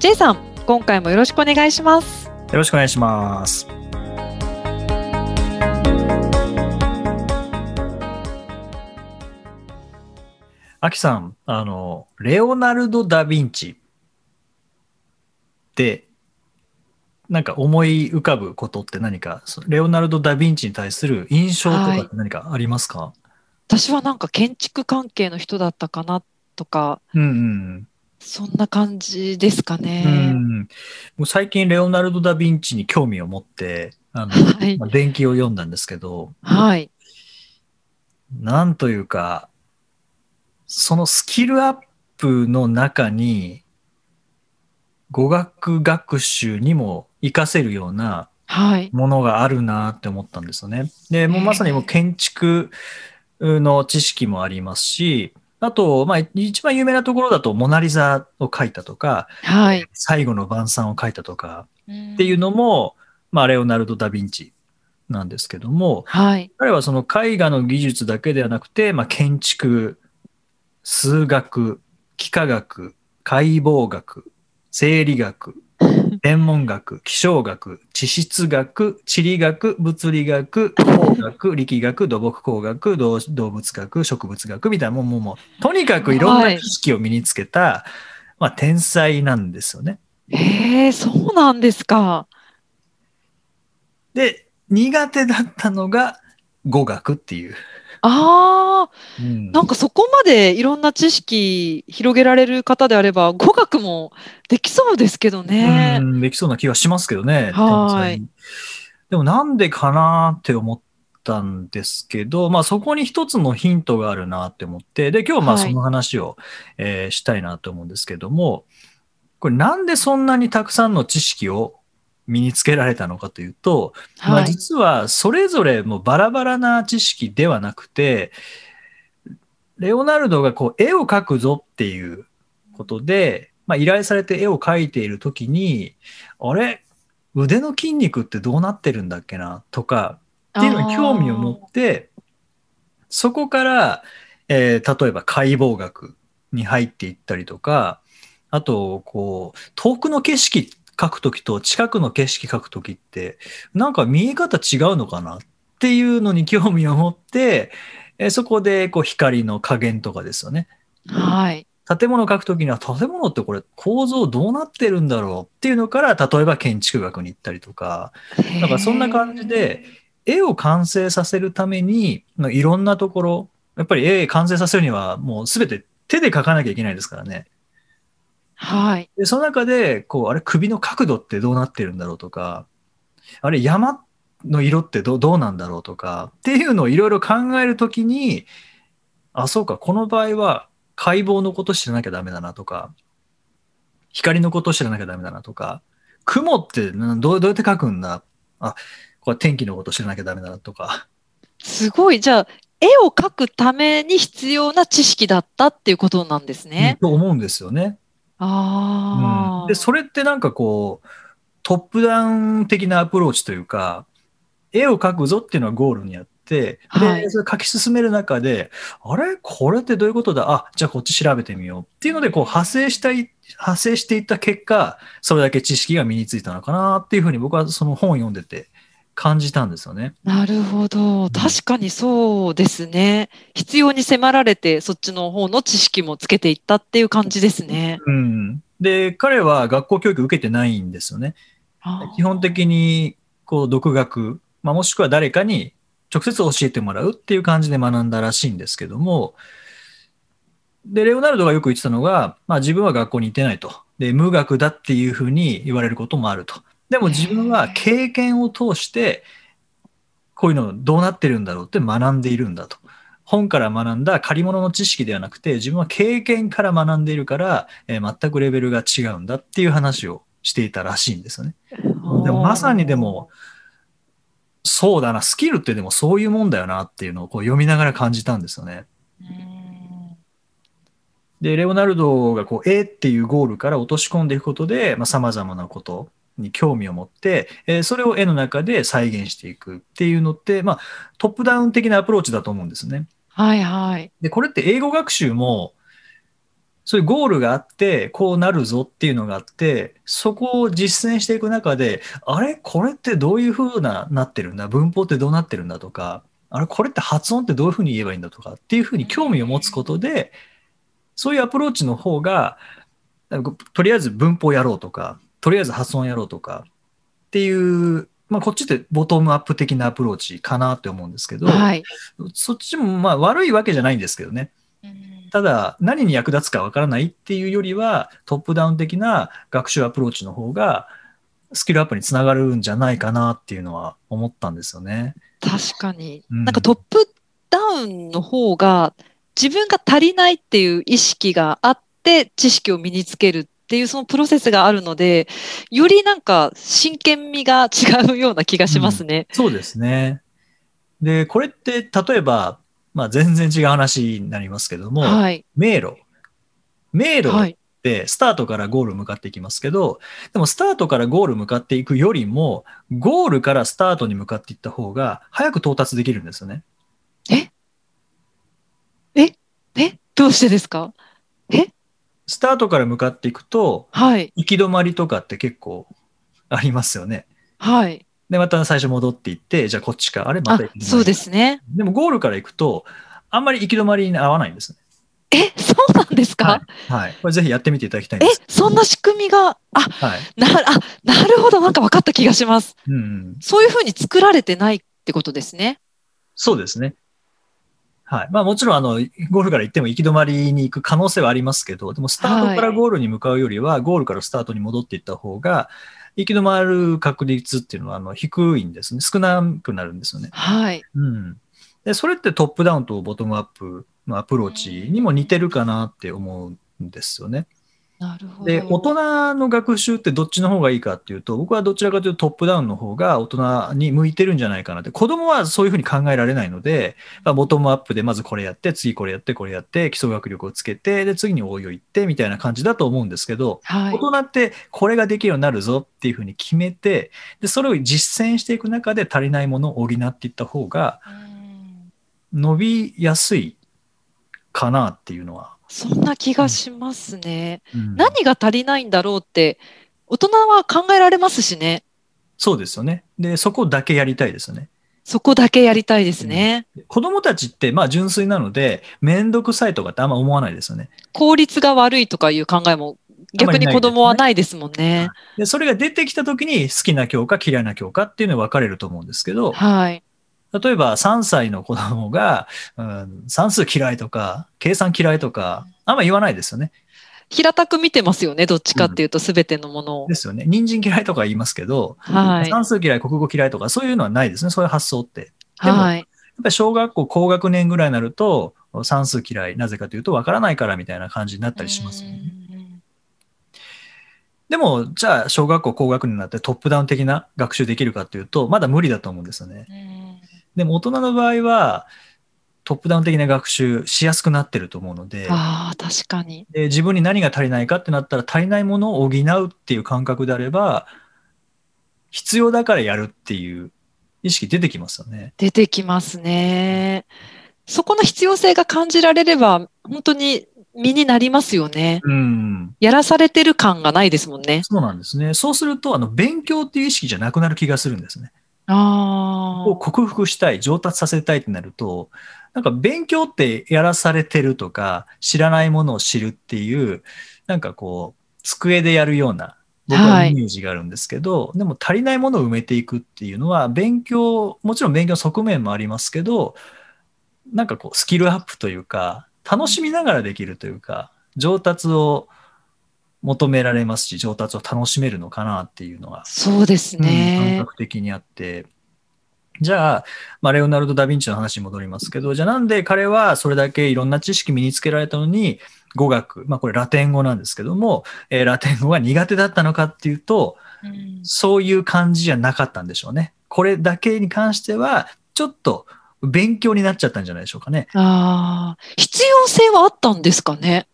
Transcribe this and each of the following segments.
J さん、今回もよろしくお願いします。よろしくお願いします。あきさんあのレオナルド・ダ・ヴィンチってなんか思い浮かぶことって何か？そレオナルド・ダ・ヴィンチに対する印象とかって何かありますか、私はなんか建築関係の人だったかなとか、うんうんそんな感じですかうね。ん、もう最近レオナルド・ダ・ヴィンチに興味を持ってあの、はいまあ、伝記を読んだんですけどはい。なんというかそのスキルアップの中に語学学習にも活かせるようなはい。ものがあるなって思ったんですよね。で、もうまさにもう建築の知識もありますし、あと、まあ、一番有名なところだと、モナリザを描いたとか、はい。最後の晩餐を描いたとかっっていうのも、まあ、レオナルド・ダ・ヴィンチなんですけども、はい。彼はその絵画の技術だけではなくて、まあ、建築、数学、幾何学、解剖学、生理学、天文学、気象学、地質学、地理学、物理学、工学、力学、土木工学、動動物学、植物学みたいなもんもうもうとにかくいろんな知識を身につけた、まあ、天才なんですよね。へえ、そうなんですか。で、苦手だったのが語学っていう。ああ、うんなんかそこまでいろんな知識広げられる方であれば、語学もできそうですけどねう。ん、できそうな気がしますけどね。はいでもなんでかなって思ったんですけど、まあそこに一つのヒントがあるなって思って、で、今日はまあはいその話を、えーしたいなと思うんですけども、これなんでそんなにたくさんの知識を身につけられたのかというと、まあ、はい。実はそれぞれもうバラバラな知識ではなくて、レオナルドがこう絵を描くぞっていうことで、まあ、依頼されて絵を描いているときに、あれ？腕の筋肉ってどうなってるんだっけな？とかっていうのに興味を持って、そこから、えー例えば解剖学に入っていったりとか、あと、こう、遠くの景色描くときと近くの景色描くときって、なんか見え方違うのかなっていうのに興味を持って、えーそこでこう光の加減とかですよね。はい。建物を描くときには建物ってこれ構造どうなってるんだろうっていうのから例えば建築学に行ったりとかなんかそんな感じで絵を完成させるためにまあいろんなところやっぱり絵完成させるにはもう全て手で描かなきゃいけないですからね。はい。でその中でこうあれ首の角度ってどうなってるんだろうとかあれ山の色ってどどうなんだろうとかっていうのをいろいろ考えるときにあそうかこの場合は解剖のこと知らなきゃダメだなとか光のこと知らなきゃダメだなとか雲ってなどうどうやって描くんだ？あこれ天気のこと知らなきゃダメだなとかすごい。じゃあ、絵を描くために必要な知識だったっていうことなんですね。と思うんですよね。ああ。うん。でそれってなんかこうトップダウン的なアプローチというか絵を描くぞっていうのはゴールにあって、はい。でそれ描き進める中であれ？これってどういうことだ？あじゃあこっち調べてみようっていうのでこう派生したい派生していった結果それだけ知識が身についたのかなっていうふうに僕はその本を読んでて感じたんですよね。なるほど。確かにそうですね。必要に迫られて、そっちの方の知識もつけていったっていう感じですね。うん、で彼は学校教育受けてないんですよね。基本的にこう独学、まあ、もしくは誰かに直接教えてもらうっていう感じで学んだらしいんですけども、で、レオナルドがよく言ってたのが、まあ自分は学校に行ってないと。で、無学だっていうふうに言われることもあると。でも自分は経験を通して、こういうのどうなってるんだろうって学んでいるんだと。本から学んだ借り物の知識ではなくて、自分は経験から学んでいるから、えー全くレベルが違うんだっていう話をしていたらしいんですよね。でもまさにでも、そうだな、スキルってでもそういうもんだよなっていうのをこう読みながら感じたんですよね。で、レオナルドがこう A っていうゴールから落とし込んでいくことで、まあ、様々なことに興味を持って、えー、それを絵の中で再現していくっていうのって、まあ、トップダウン的なアプローチだと思うんですね。はいはい。で、これって英語学習も、そういうゴールがあって、こうなるぞっていうのがあって、そこを実践していく中で、あれ？これってどういう風ななってるんだ？文法ってどうなってるんだとか、あれ？これって発音ってどういう風に言えばいいんだとかっていう風に興味を持つことで、そういうアプローチの方が、とりあえず文法やろうとか、とりあえず発音やろうとかっていう、まあ、こっちってボトムアップ的なアプローチかなって思うんですけど、はい、そっちもまあ悪いわけじゃないんですけどね。ただ、何に役立つかわからないっていうよりは、トップダウン的な学習アプローチの方が、スキルアップにつながるんじゃないかなっていうのは思ったんですよね。確かに。うん、なんかトップダウンの方が、自分が足りないっていう意識があって知識を身につけるっていうそのプロセスがあるので、よりなんか真剣味が違うような気がしますね。うん、そうですね。で、これって例えば、まあ全然違う話になりますけども、はい、迷路。迷路ってスタートからゴール向かっていきますけど、でもスタートからゴール向かっていくよりも、ゴールからスタートに向かっていった方が早く到達できるんですよね。え？え？え？どうしてですか？え？スタートから向かっていくと、はい、行き止まりとかって結構ありますよね。はい。で、また最初戻っていって、じゃあこっちか、あれ？また行き。そうですね。でもゴールから行くと、あんまり行き止まりに合わないんですね。え、そうなんですか、はい、はい。これぜひやってみていただきたいんです。え、そんな仕組みが、あ、はい、なあなるほど、なんか分かった気がします。うん、そういうふうに作られてないってことですね。そうですね。はい。まあもちろん、あの、ゴールから行っても行き止まりに行く可能性はありますけど、でもスタートからゴールに向かうよりは、はい、ゴールからスタートに戻っていった方が、行き止まる確率っていうのは、あの、低いんですね。少なくなるんですよね。はい。うん。で、それってトップダウンとボトムアップのアプローチにも似てるかなって思うんですよね。なるほど。で、大人の学習ってどっちの方がいいかっていうと、僕はどちらかというとトップダウンの方が大人に向いてるんじゃないかなって、子供はそういうふうに考えられないので、まあ、ボトムアップでまずこれやって、次これやって、これやって、基礎学力をつけて、で、次に応用いってみたいな感じだと思うんですけど、はい、大人ってこれができるようになるぞっていうふうに決めて、で、それを実践していく中で足りないものを補っていった方が、伸びやすいかなっていうのはそんな気がしますね。うん、何が足りないんだろうって、大人は考えられますしね。そうですよね。で、そこだけやりたいですよね。そこだけやりたいですね。うん、子供たちって、まあ純粋なので、めんどくさいとかってあんま思わないですよね。効率が悪いとかいう考えも逆に子供はないですもんね。で、それが出てきた時に好きな教科、嫌いな教科っていうのは分かれると思うんですけど、はい。例えば3歳の子供が、うん、算数嫌いとか、計算嫌いとか、あんま言わないですよね。平たく見てますよね、どっちかっていうと、すべてのものを、うん、ですよね。人参嫌いとか言いますけど、はい、算数嫌い、国語嫌いとか、そういうのはないですね、そういう発想って。でも、はい、やっぱり小学校高学年ぐらいになると、算数嫌い、なぜかというと、わからないからみたいな感じになったりしますよね。でも、じゃあ、小学校高学年になってトップダウン的な学習できるかというと、まだ無理だと思うんですよね。でも大人の場合は、トップダウン的な学習しやすくなってると思うので、あ確かにで自分に何が足りないかってなったら、足りないものを補うっていう感覚であれば、必要だからやるっていう意識出てきますよね。出てきますね。そこの必要性が感じられれば、本当に身になりますよね。うん。やらされてる感がないですもんね。そうなんですね。そうすると、あの、勉強っていう意識じゃなくなる気がするんですね。を克服したい、上達させたいってなると、なんか勉強ってやらされてるとか、知らないものを知るっていう、なんかこう、机でやるような、僕はイメージがあるんですけど、はい、でも足りないものを埋めていくっていうのは、勉強、もちろん勉強側面もありますけど、なんかこう、スキルアップというか、楽しみながらできるというか、上達を求められますし、上達を楽しめるのかなっていうのは、そうですね、うん、感覚的にあって、じゃあ、まあ、レオナルド・ダ・ヴィンチの話に戻りますけど、じゃあなんで彼はそれだけいろんな知識身につけられたのに、語学、まあこれラテン語なんですけども、えーラテン語が苦手だったのかっていうと、うんそういう感じじゃなかったんでしょうね。これだけに関しては、ちょっと勉強になっちゃったんじゃないでしょうかね。ああ、必要性はあったんですかね？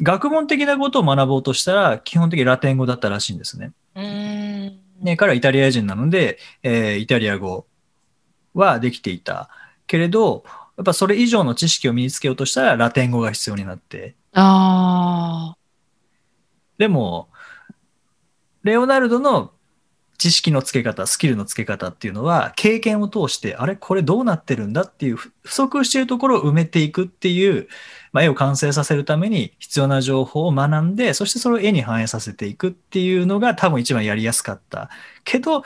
学問的なことを学ぼうとしたら、基本的にラテン語だったらしいんですね。うん。ね、彼はイタリア人なので、えーイタリア語はできていた。けれど、やっぱそれ以上の知識を身につけようとしたらラテン語が必要になって。あでも、レオナルドの知識のつけ方、スキルのつけ方っていうのは、経験を通して、あれこれどうなってるんだっていう、不不足しているところを埋めていくっていう、まあ、絵を完成させるために必要な情報を学んで、そしてそれを絵に反映させていくっていうのが多分一番やりやすかった。けど、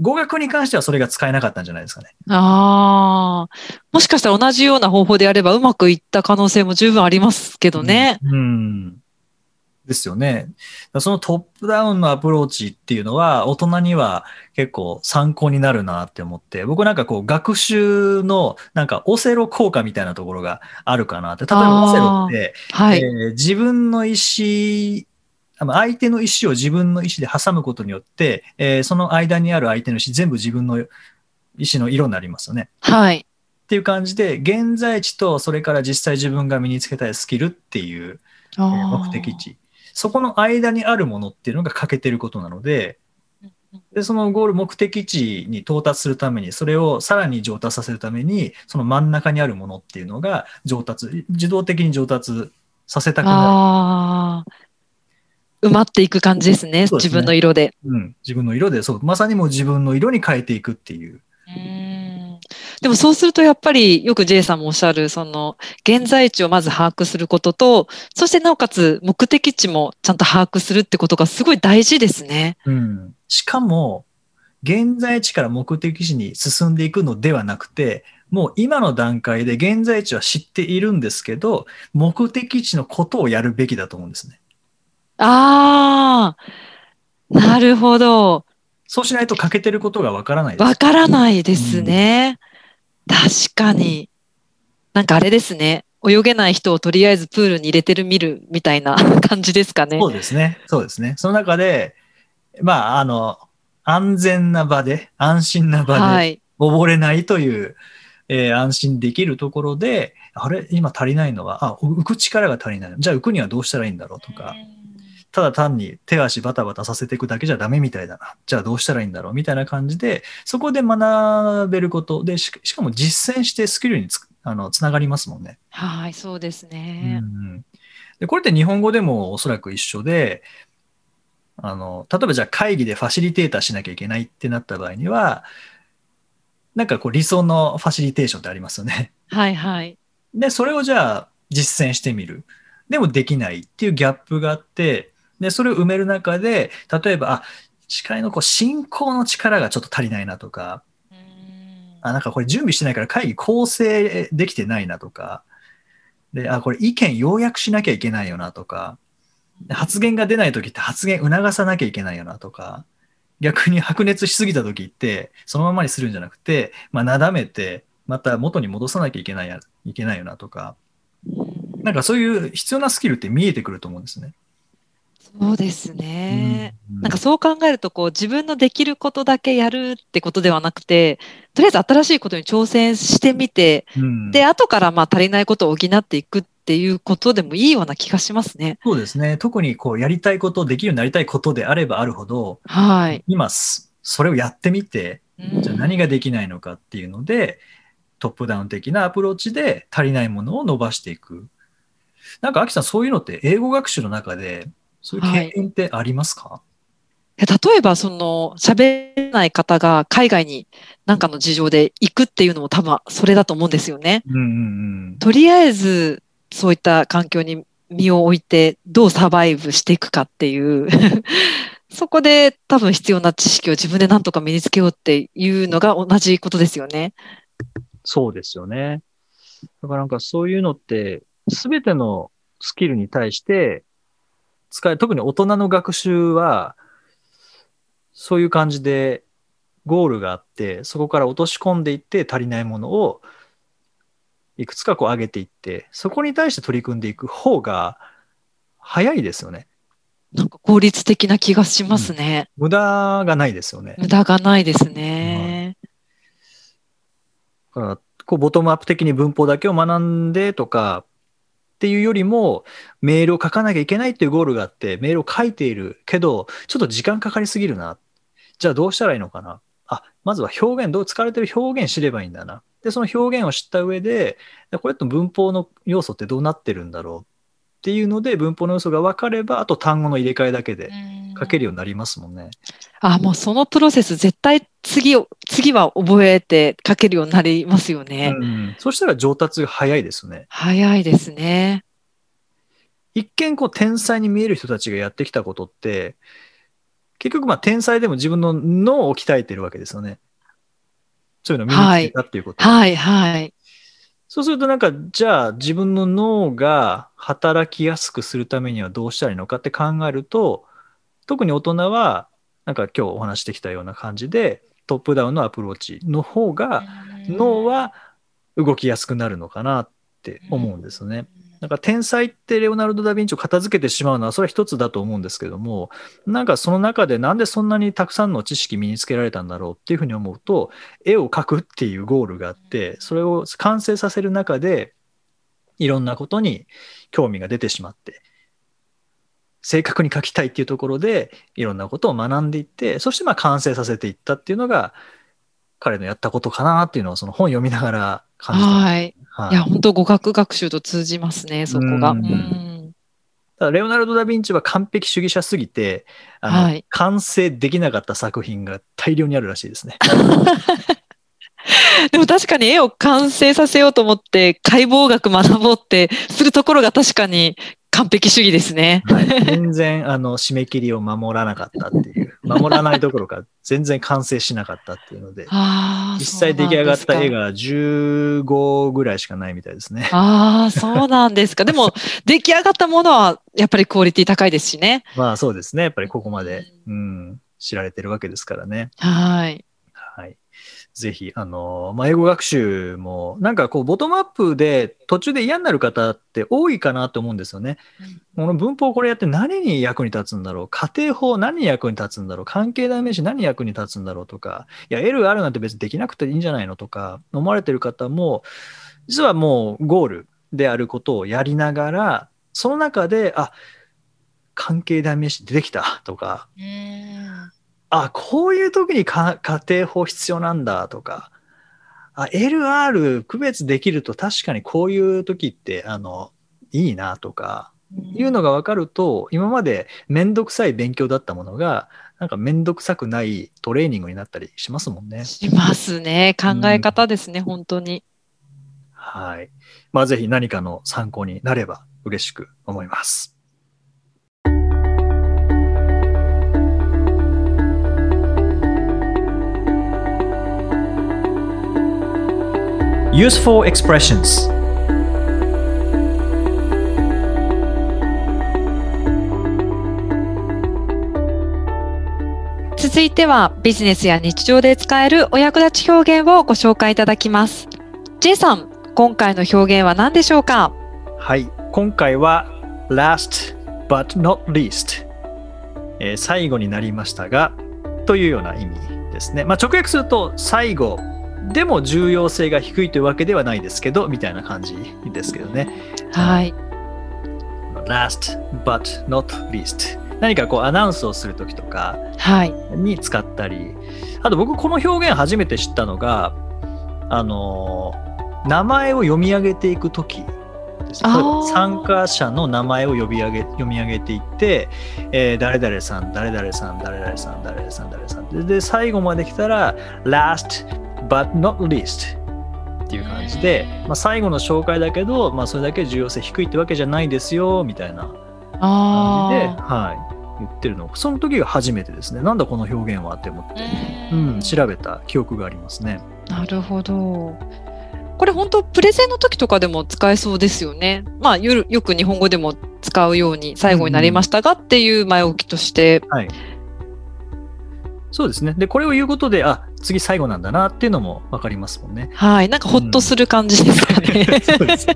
語学に関してはそれが使えなかったんじゃないですかね。あ。ああ。もしかしたら同じような方法であればうまくいった可能性も十分ありますけどね。うん。うんですよね。そのトップダウンのアプローチっていうのは大人には結構参考になるなって思って、僕なんかこう学習のなんかオセロ効果みたいなところがあるかなって。例えばオセロって、はい。えー自分の意思、相手の意思を自分の意思で挟むことによって、えーその間にある相手の意思全部自分の意思の色になりますよね。はい。っていう感じで、現在地とそれから実際自分が身につけたいスキルっていうえー目的地。そこの間にあるものっていうのが欠けてることなので、で、そのゴール目的地に到達するために、それをさらに上達させるために、その真ん中にあるものっていうのが上達、自動的に上達させたくなああ。埋まっていく感じですね。ね自分の色で。る。うん。自分の色で、そう、まさにもう自分の色に変えていくっていう。うんでもそうするとやっぱりよく J さんもおっしゃるその現在地をまず把握することとそしてなおかつ目的地もちゃんと把握するってことがすごい大事ですね。うん。しかも、現在地から目的地に進んでいくのではなくて、もう今の段階で現在地は知っているんですけど、目的地のことをやるべきだと思うんですね。ああ、なるほど。そうしないと欠けてることがわからない。わからないですね。確かに。なんかあれですね。泳げない人をとりあえずプールに入れてる見るみたいな 感じですかね。そうですね。そうですね。その中で、まあ、あの、安全な場で、安心な場で、はい。溺れないという、えー安心できるところで、あれ、今足りないのは、あ、浮く力が足りない。じゃあ浮くにはどうしたらいいんだろうとか、ただ単に手足バタバタさせていくだけじゃダメみたいだな。じゃあどうしたらいいんだろうみたいな感じで、そこで学べることで、ししかも実践してスキルにつあのつながりますもんね。はい、そうですうんね。うんでこれって日本語でもおそらく一緒で、あの、例えばじゃあ会議でファシリテーターしなきゃいけないってなった場合には、なんかこう理想のファシリテーションってありますよね。はい、はい。で、それをじゃあ実践してみる。でもできないっていうギャップがあって、で、それを埋める中で、例えば、あ、司会のこう進行の力がちょっと足りないなとか、あ、なんかこれ準備してないから会議構成できてないなとか、で、あ、これ意見要約しなきゃいけないよなとか、で発言が出ない時って発言促さなきゃいけないよなとか、逆に白熱しすぎた時って、そのままにするんじゃなくて、まあ、なだめて、また元に戻さなきゃいけないやいけないよなとか、なんかそういう必要なスキルって見えてくると思うんですね。そうですね。うんなんかそう考えると、こう自分のできることだけやるってことではなくて、とりあえず新しいことに挑戦してみて、うんで、後からまあ足りないことを補っていくっていうことでもいいような気がしますね。そうですね。特にこうやりたいこと、できるようになりたいことであればあるほど、はい。今すそれをやってみて、じゃあ何がができないのかっていうので、トップダウン的なアプローチで足りないものを伸ばしていく。なんか、アキさん、そういうのって英語学習の中で、そういう経験ってありますか、例えば、その、喋れない方が海外に何かの事情で行くっていうのも多分それだと思うんですよね。うん、うんうんとりあえず、そういった環境に身を置いて、どうサバイブしていくかっていう、そこで多分必要な知識を自分で何とか身につけようっていうのが同じことですよね。そうですよね。だからなんかそういうのって、すべてのスキルに対して使え、特に大人の学習は、そういう感じでゴールがあって、そこから落とし込んでいって足りないものをいくつかこう上げていって、そこに対して取り組んでいく方が早いですよね。なんか効率的な気がしますね。無駄がないですよね。無駄がないですね。だからこうボトムアップ的に文法だけを学んでとかっていうよりも、メールを書かなきゃいけないっていうゴールがあって、メールを書いているけど、ちょっと時間かかりすぎるな。じゃあどうしたらいいのかな。あ、まずは表現、どう使われてる表現知ればいいんだな。で、その表現を知った上で、でこれと文法の要素ってどうなってるんだろうっていうので、文法の要素が分かれば、あと単語の入れ替えだけで書けるようになりますもんね。あ、もうそのプロセス絶対次を、次は覚えて書けるようになりますよね。うん、そしたら上達が早いですね。早いですね。一見こう天才に見える人たちがやってきたことって、結局まあ天才でも自分の脳を鍛えてるわけですよね。そういうのを身につけたっていうこと。はい、はい。そうするとなんか、じゃあ自分の脳が働きやすくするためにはどうしたらいいのかって考えると、特に大人は、なんか今日お話してきたような感じで、トップダウンのアプローチの方が、脳は動きやすくなるのかなって思うんですよね。なんか天才ってレオナルド・ダ・ヴィンチを片付けてしまうのはそれは一つだと思うんですけどもなんかその中でなんでそんなにたくさんの知識身につけられたんだろうっていうふうに思うと絵を描くっていうゴールがあってそれを完成させる中でいろんなことに興味が出てしまって正確に描きたいっていうところでいろんなことを学んでいってそしてまあ完成させていったっていうのが彼のやったことかなっていうのをその本読みながら感じたはい。はいいや、本当語学学習と通じますね、そこが。ううんん。ただレオナルド・ダ・ヴィンチは完璧主義者すぎてあの、はい完成できなかった作品が大量にあるらしいですね。でも確かに絵を完成させようと思って解剖学学ぼうってするところが確かに完璧主義ですね。はい、全然あの締め切りを守らなかったっていう守らないどころか全然完成しなかったっていうので ああ、実際出来上がった絵が。が15ぐらいしかないみたいですね。ああ、そうなんですか。でも、出来上がったものはやっぱりクオリティ高いですしね。まあそうですねやっぱりここまで、うん、知られてるわけですからね。はい。はい。ぜひ、あの、まあ、英語学習も、なんかこう、ボトムアップで途中で嫌になる方って多いかなと思うんですよね。この文法これやって何に役に立つんだろう？家庭法何に役に立つんだろう？関係代名詞何に役に立つんだろうとか、いや、L あるなんて別にできなくていいんじゃないのとか、思われてる方も、実はもうゴールであることをやりながら、その中で、あ、関係代名詞出てきたとか、あ、こういう時にか家庭法必要なんだとか、あ、LR 区別できると確かにこういう時って、あの、いいなとか、いうのが分かると、今までめんどくさい勉強だったものが、なんかめんどくさくないトレーニングになったりしますもんね。しますね。考え方ですね、本当に。はい。まあ、ぜひ何かの参考になれば嬉しく思います。Useful expressions 続いてはビジネスや日常で使えるお役立ち表現をご紹介いただきます。J さん、今回の表現は何でしょうか？はい。今回は last but not least、えー最後になりましたがというような意味ですね。まあ、直訳すると最後でも重要性が低いというわけではないですけどみたいな感じですけどね。はい。last but not least 何かこうアナウンスをするときとかはい。に使ったりあと僕この表現初めて知ったのがあのー名前を読み上げていくときですねあー例えば参加者の名前を呼び上げ読み上げていって、えー誰々さん誰々さん誰々さん誰々さん誰々さんでで最後まで来たら last but not least っていう感じで、まあ、最後の紹介だけど、まあ、それだけ重要性低いってわけじゃないですよみたいな感じで、あはい、言ってるのその時が初めてですねなんだこの表現はって思って、あ。うん、調べた記憶がありますね。なるほど。これ本当プレゼンの時とかでも使えそうですよね。まあよよく日本語でも使うように最後になりましたがっていう前置きとして。はい。そうですね。で、これを言うことで、あ、次最後なんだなっていうのも分かりますもんね。はい。なんかほっとする感じですかね。そうです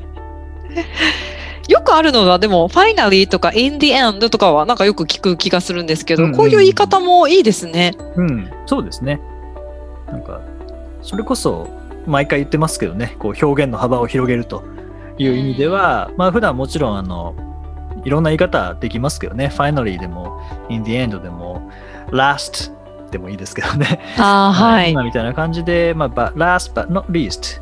よくあるのは、でも、finally とか in the end とかはなんかよく聞く気がするんですけど、うんうんこういう言い方もいいですね。うん、そうですね。なんか、それこそ、毎回言ってますけどね、こう表現の幅を広げるという意味では、まあ普段もちろん、あの、いろんな言い方できますけどね、finally でも、in the end でも、last でもいいですけどね。ああ、はい。今みたいな感じで、まあ、but last but not least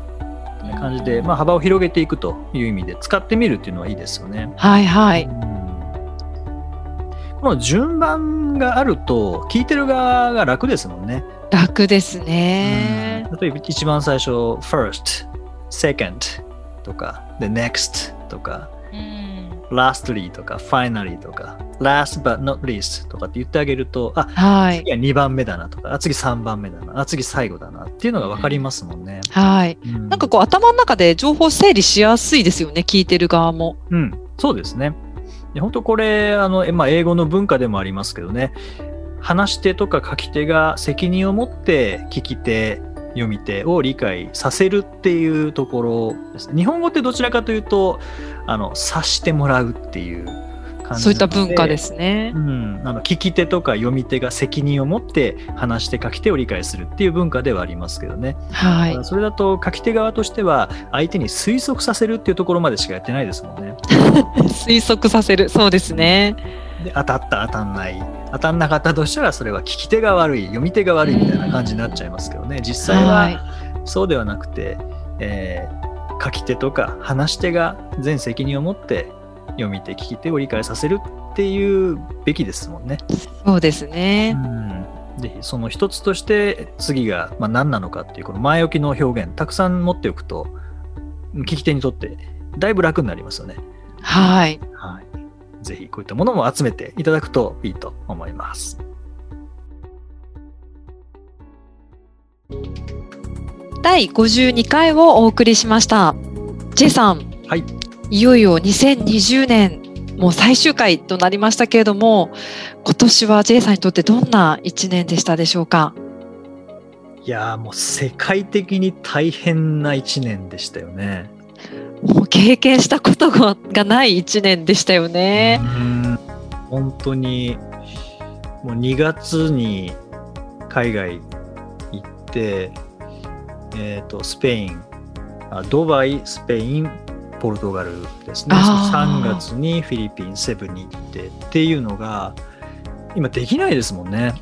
みたいな感じで、まあ、幅を広げていくという意味で使ってみるっていうのはいいですよね。はい、はい。うんこの順番があると聞いてる側が楽ですもんね。楽ですね。うん例えば一番最初 first, second とか the next とかうん。Lastly とか finally とか last but not least とかって言ってあげるとあはい。次は2番目だなとかあ次3番目だなあ次最後だなっていうのが分かりますもんね。はい。うんなんかこう頭の中で情報整理しやすいですよね、聞いてる側も。うん、そうですね。で本当これ、あの、えまあ、英語の文化でもありますけどね、話し手とか書き手が責任を持って聞き手、読み手を理解させるっていうところです。日本語ってどちらかというと、あの、察してもらうっていう感じそういった文化ですねう。ん、あの聞き手とか読み手が責任を持って話し手書き手を理解するっていう文化ではありますけどね。はい。それだと書き手側としては相手に推測させるっていうところまでしかやってないですもんね。推測させる。そうですね。で当たった当たんない当たんなかったとしたらそれは聞き手が悪い読み手が悪いみたいな感じになっちゃいますけどね実際は。はいそうではなくて、えー書き手とか話し手が全責任を持って読み手聞き手を理解させるっていうべきですもんね。そうですうね。んぜひその一つとして次がまあ何なのかっていうこの前置きの表現たくさん持っておくと聞き手にとってだいぶ楽になりますよね。はい。はい。ぜひこういったものも集めていただくといいと思います。第52回をお送りしました。J さん。はい。いよいよ2020年、もう最終回となりましたけれども、今年は J さんにとってどんな一年でしたでしょうか？いやーもう世界的に大変な一年でしたよね。もう経験したことががない一年でしたよね。うん本当にもう2月に海外行って、えー、とスペインあドバイスペインポルトガルですねあー3月にフィリピンセブンに行ってっていうのが今できないですもんね。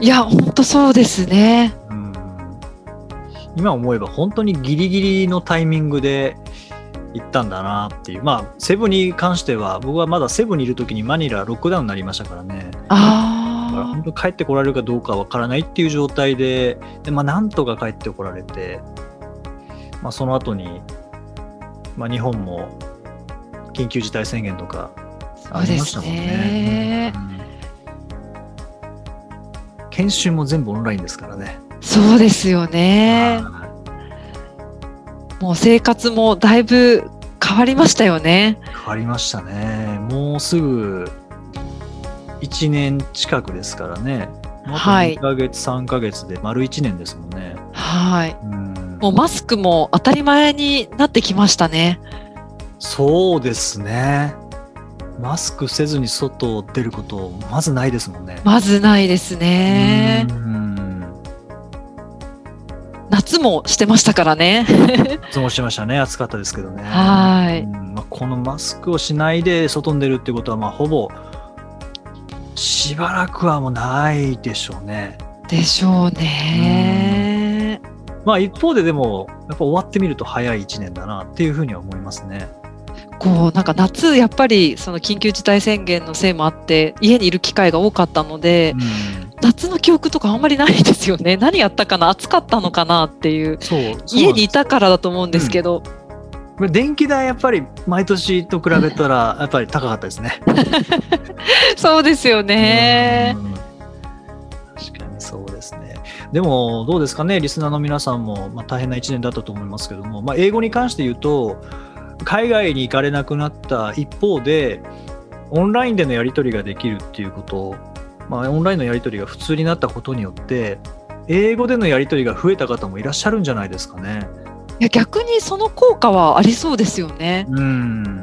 いや、本当そうですね。うん今思えば本当にギリギリのタイミングで行ったんだなっていう。まあセブンに関しては僕はまだセブンにいる時にマニラロックダウンになりましたからね。だからあ本当帰ってこられるかどうかわからないっていう状態でで、まあ、なんとか帰ってこられて、まあ、その後に、まあ、日本も緊急事態宣言とかあ、りましたもんね。研修も全部オンラインですからね。そうですよね。はいもう生活もだいぶ変わりましたよね。変わりましたね。もうすぐ1年近くですからね。はい2ヶ月、3ヶ月で丸1年ですもんね。はい。うんもうマスクも当たり前になってきましたね。そうですね。マスクせずに外出ること、まずないですもんね。まずないですね。うん夏もしてましたからね。いつもしてましたね。暑かったですけどね。はいうんまあ、このマスクをしないで外に出るってことは、まあ、ほぼしばらくはもうないでしょうね。でしょうね。まあ一方ででも、やっぱ終わってみると早い1年だなっていうふうには思いますね。こうなんか夏やっぱりその緊急事態宣言のせいもあって家にいる機会が多かったので、夏の記憶とかあんまりないですよね。何やったかな？暑かったのかなっていう。そう。家にいたからだと思うんですけど、これ電気代やっぱり毎年と比べたら やっぱり高かったですね。そうですよね。うん確かにそうですね。でもどうですかね、リスナーの皆さんも、まあ、大変な1年だったと思いますけども、まあ、英語に関して言うと、海外に行かれなくなった一方で、オンラインでのやり取りができるっていうことまあ、オンラインのやり取りが普通になったことによって英語でのやり取りが増えた方もいらっしゃるんじゃないですかね。いや逆にその効果はありそうですよね。うん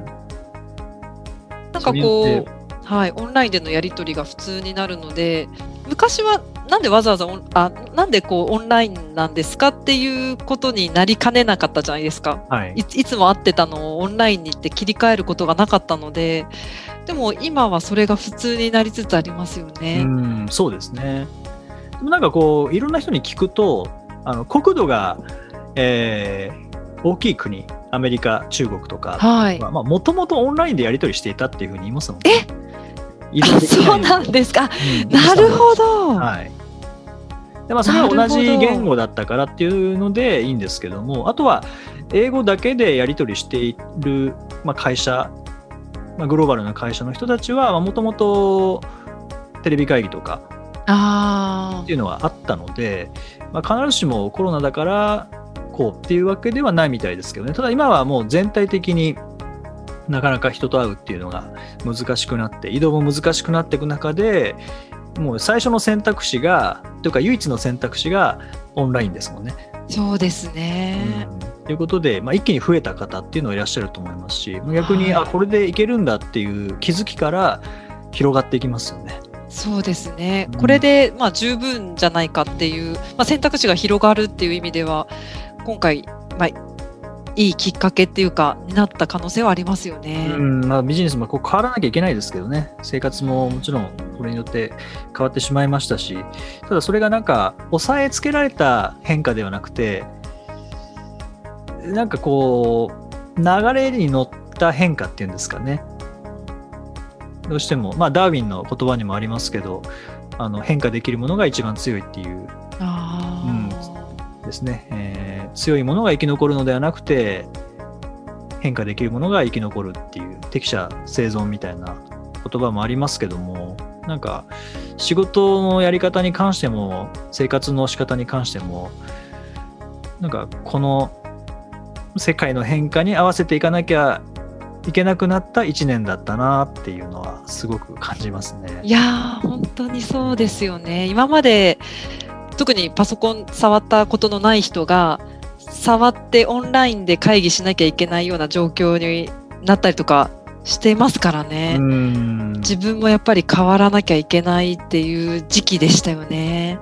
なんかこう、はい、オンラインでのやり取りが普通になるので昔はなんでわざわざあなんでこうオンラインなんですかっていうことになりかねなかったじゃないですか、はい、いいつも会ってたのをオンラインにって切り替えることがなかったので。でも今はそれが普通になりつつありますよね。うんそうですね。でもなんかこういろんな人に聞くとあの国土が、えー、大きい国アメリカ中国とかはい、もともとオンラインでやり取りしていたっていうふうに言いますもんえ移動できないそうなんですか。うんなるほど。はい。でまあ、それは同じ言語だったからっていうのでいいんですけども、あとは英語だけでやり取りしている、まあ、会社、まあ、グローバルな会社の人たちは、もともとテレビ会議とかあっていうのはあったので、まあ、必ずしもコロナだからこうっていうわけではないみたいですけどね、ただ今はもう全体的になかなか人と会うっていうのが難しくなって、移動も難しくなっていく中で、もう最初の選択肢が、というか唯一の選択肢がオンラインですもんね。あ、そうですね。うんということで、まあ、一気に増えた方っていうのはいらっしゃると思いますし、逆に、はいあ、これでいけるんだっていう気づきから広がっていきますよね。そうですねうん。これで、まあ、十分じゃないかっていう、まあ、選択肢が広がるっていう意味では、今回、まあ、いいきっかけっていうか、になった可能性はありますよね。うんまあ、ビジネスもこう変わらなきゃいけないですけどね、生活ももちろんこれによって変わってしまいましたし、ただそれがなんか、押さえつけられた変化ではなくて、なんかこう、流れに乗った変化っていうんですかね。どうしても、まあ、ダーウィンの言葉にもありますけど、あの変化できるものが一番強いっていうですね、えー強いものが生き残るのではなくて変化できるものが生き残るっていう適者生存みたいな言葉もありますけどもなんか仕事のやり方に関しても生活の仕方に関してもなんかこの世界の変化に合わせていかなきゃいけなくなった1年だったなっていうのはすごく感じますね。いや、本当にそうですよね。今まで、特にパソコン触ったことのない人が、触ってオンラインで会議しなきゃいけないような状況になったりとかしてますからね。うん自分もやっぱり変わらなきゃいけないっていう時期でしたよね。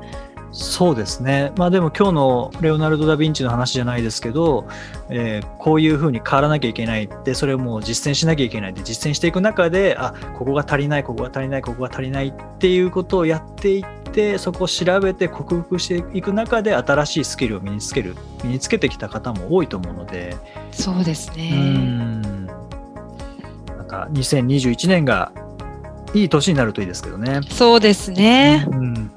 そうですね。まあでも今日のレオナルド・ダ・ヴィンチの話じゃないですけど、えーこういうふうに変わらなきゃいけないって、それをもう実践しなきゃいけないって実践していく中で、あ、ここが足りない、ここが足りない、ここが足りないっていうことをやっていって、そこを調べて克服していく中で新しいスキルを身につける、身につけてきた方も多いと思うので、そうですうね。ん。また2021年がいい年になるといいですけどね。そうですね。うん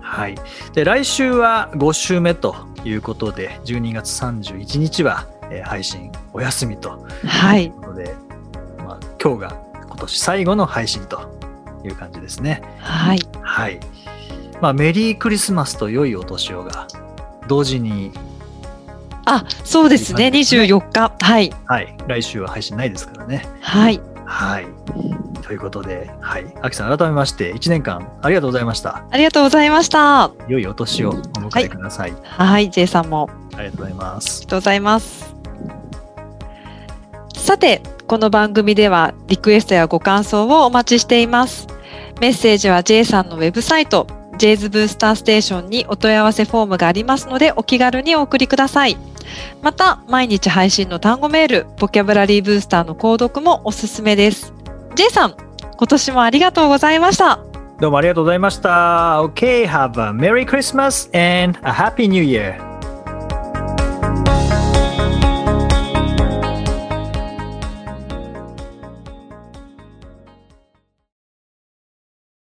はい、で来週は5週目ということで12月31日は、えー配信お休みとはいいう。ことで、まあ、今日が今年最後の配信という感じですね。はい。はいまあ、メリークリスマスと良いお年をが同時に、あ、そうですね。いい感じですね24日。はい。はい、来週は配信ないですからね。はい。はい、ということで、はい、秋さん改めまして1年間ありがとうございました。ありがとうございました。良いお年をお迎えください。はい。J さんも。ありがとうございますあり。がとうございます。さて、この番組ではリクエストやご感想をお待ちしています。メッセージは J さんのウェブサイト、ジェイズブースターステーションにお問い合わせフォームがありますので、お気軽にお送りください。また、毎日配信の単語メール、ボキャブラリーブースターの購読もおすすめです。J さん、今年もありがとうございました。どうもありがとうございました。OK, have a Merry Christmas and a Happy New Year.